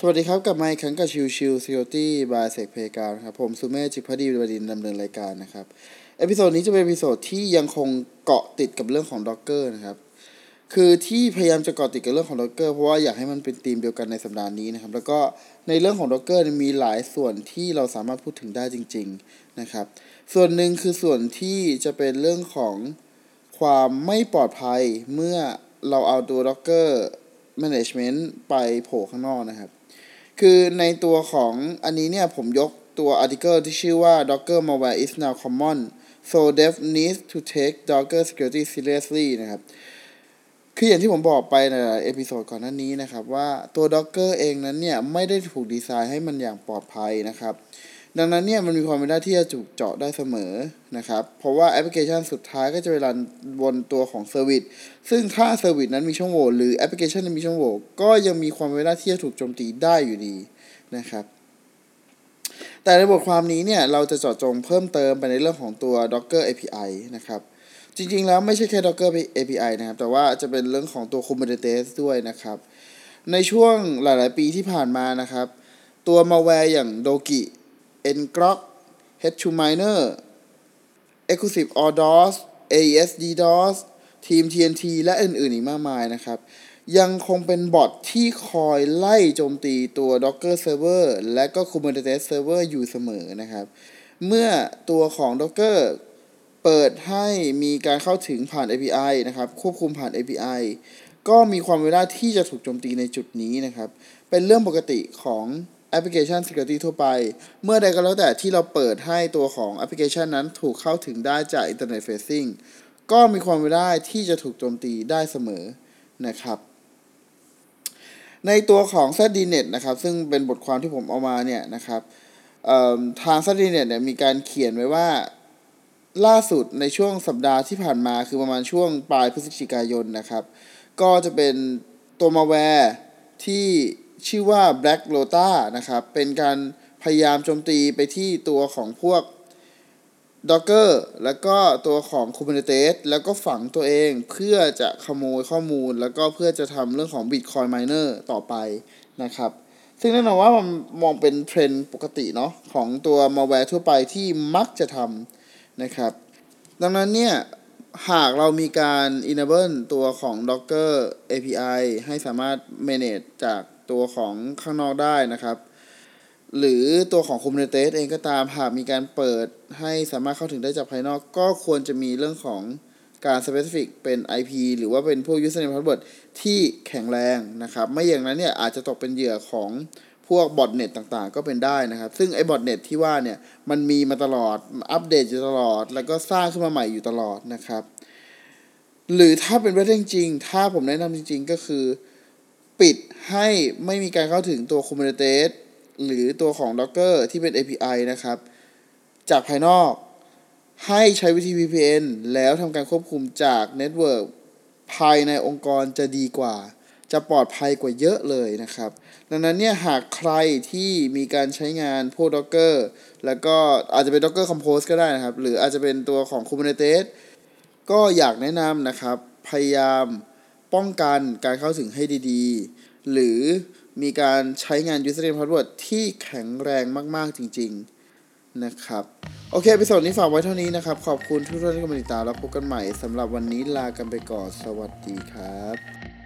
สวัสดีครับกลับมาอีกครั้งกับชิวชิว Security by s e c p a y g r o u n d ครับผมสุเมธจิตภักดีบดินทร์ ดำเนินรายการนะครับ episode นี้จะเป็น episode ที่ยังคงเกาะติดกับเรื่องของ Docker นะครับคือที่พยายามจะเกาะติดกับเรื่องของ Docker เพราะว่าอยากให้มันเป็นธีมเดียวกันในสัปดาห์นี้นะครับแล้วก็ในเรื่องของ Docker มีหลายส่วนที่เราสามารถพูดถึงได้จริง ๆนะครับส่วนหนึ่งคือส่วนที่จะเป็นเรื่องของความไม่ปลอดภัยเมื่อเราเอาตัว Docker Management ไปโผล่ข้างนอกนะครับ คือในตัวของอันนี้เนี่ยผมยกตัว article ที่ชื่อว่า Docker malware is now common so dev needs to take Docker security seriously นะครับ คืออย่างที่ผมบอกไปใน episode ก่อนหน้านี้นะครับ ว่าตัว Docker เองนั้นเนี่ย ไม่ได้ถูกดีไซน์ให้มันอย่างปลอดภัยนะครับ ดังนั้นเนี่ยมันมีความเป็นได้ที่จะถูกเจาะได้เสมอนะครับ เพราะว่าแอปพลิเคชันสุดท้ายก็จะไปรันบนตัวของ service ซึ่งถ้า service นั้นมีช่องโหว่หรือแอปพลิเคชันนั้นมีช่องโหว่ก็ยังมีความเป็นได้ที่จะถูกโจมตีได้อยู่ดีนะครับ แต่ในบทความนี้เนี่ยเราจะเจาะจงเพิ่มเติมไปในเรื่องของตัว Docker API นะครับจริงๆแล้วไม่ใช่แค่ Docker API นะครับ แต่ว่าจะเป็นเรื่องของตัว Kubernetes ด้วยนะครับ ในช่วงหลาย ๆ ปีที่ผ่านมานะครับ ตัว malware อย่าง Doki ngrok h2miner exclusive all dos aes ddos team tnt และอื่นๆอีกมากมายนะครับ ยังคงเป็นบอทที่คอยไล่โจมตีตัว Docker Server และก็ Kubernetes Server อยู่เสมอนะครับ เมื่อตัวของ Docker เปิดให้มีการเข้าถึงผ่าน API นะครับ ควบคุมผ่าน API ก็มีความเวลาที่จะถูกโจมตีในจุดนี้นะครับ เป็นเรื่องปกติของ แอปพลิเคชัน Security ทั่วไป เมื่อใดก็แล้วแต่ที่เราเปิดให้ตัวของแอปพลิเคชันนั้นถูกเข้าถึงได้จาก Internet Facing ก็มีความเป็นได้ที่จะถูกโจมตีได้เสมอนะครับ ในตัวของ ZDNet นะครับ ซึ่งเป็นบทความที่ผมเอามาเนี่ยนะครับทาง ZDNet เนี่ยมีการเขียนไว้ว่าล่าสุดในช่วงสัปดาห์ที่ผ่านมาคือประมาณช่วงปลายพฤศจิกายนนะครับ ก็จะเป็นตัวมาแวร์ที่ ชื่อว่า Black Rota นะครับ เป็นการพยายามโจมตีไปที่ตัวของพวก Docker แล้วก็ตัวของ Kubernetes แล้วก็ฝังตัวเองเพื่อจะขโมยข้อมูล แล้วก็เพื่อจะทำเรื่องของ Bitcoin Miner ต่อไปนะครับ ซึ่งแน่นอนว่ามันมองเป็นเทรนด์ปกติเนาะของตัว malware ทั่วไปที่มักจะทำนะครับ ดังนั้นเนี่ยหากเรามีการ enable ตัวของ Docker API ให้สามารถ manage จาก ตัวของข้างนอกได้นะครับ หรือตัวของ Kubernetes เองก็ตามหากมีการเปิดให้สามารถเข้าถึงได้จากภายนอก ก็ควรจะมีเรื่องของการ specific เป็น IP หรือว่าเป็นพวก username password ที่แข็งแรงนะครับ ไม่อย่างนั้นเนี่ยอาจจะตกเป็นเหยื่อของพวกบอทเน็ตต่างๆ ก็เป็นได้นะครับ ซึ่งไอ้บอทเน็ตที่ว่าเนี่ยมันมีมาตลอด อัปเดตอยู่ตลอด แล้วก็สร้างขึ้นมาใหม่อยู่ตลอดนะครับ หรือถ้าเป็นไปได้จริง ถ้าผมแนะนำจริง ๆ ก็คือ ปิด ให้ไม่มีการเข้าถึงตัว Kubernetes หรือตัวของ Docker ที่เป็น API นะครับ จากภายนอกให้ใช้วิธี VPN แล้วทำการควบคุมจาก network ภายในองค์กรจะดีกว่า จะปลอดภัยกว่าเยอะเลยนะครับ ดังนั้นเนี่ยหากใครที่มีการใช้งานพวก Docker แล้วก็อาจจะเป็น Docker Compose ก็ได้นะครับ หรืออาจจะเป็นตัวของ Kubernetes ก็อยากแนะนำนะครับ พยายามป้องกันการเข้าถึงให้ดีๆ หรือมีการใช้งาน username password ที่แข็งแรงมาก ๆ จริง ๆ นะครับ โอเคพิโซดนี้ฝากไว้เท่านี้นะครับ ขอบคุณทุกท่านที่กำลังติดตามแล้วพบกันใหม่สำหรับวันนี้ลากันไปก่อน สวัสดีครับ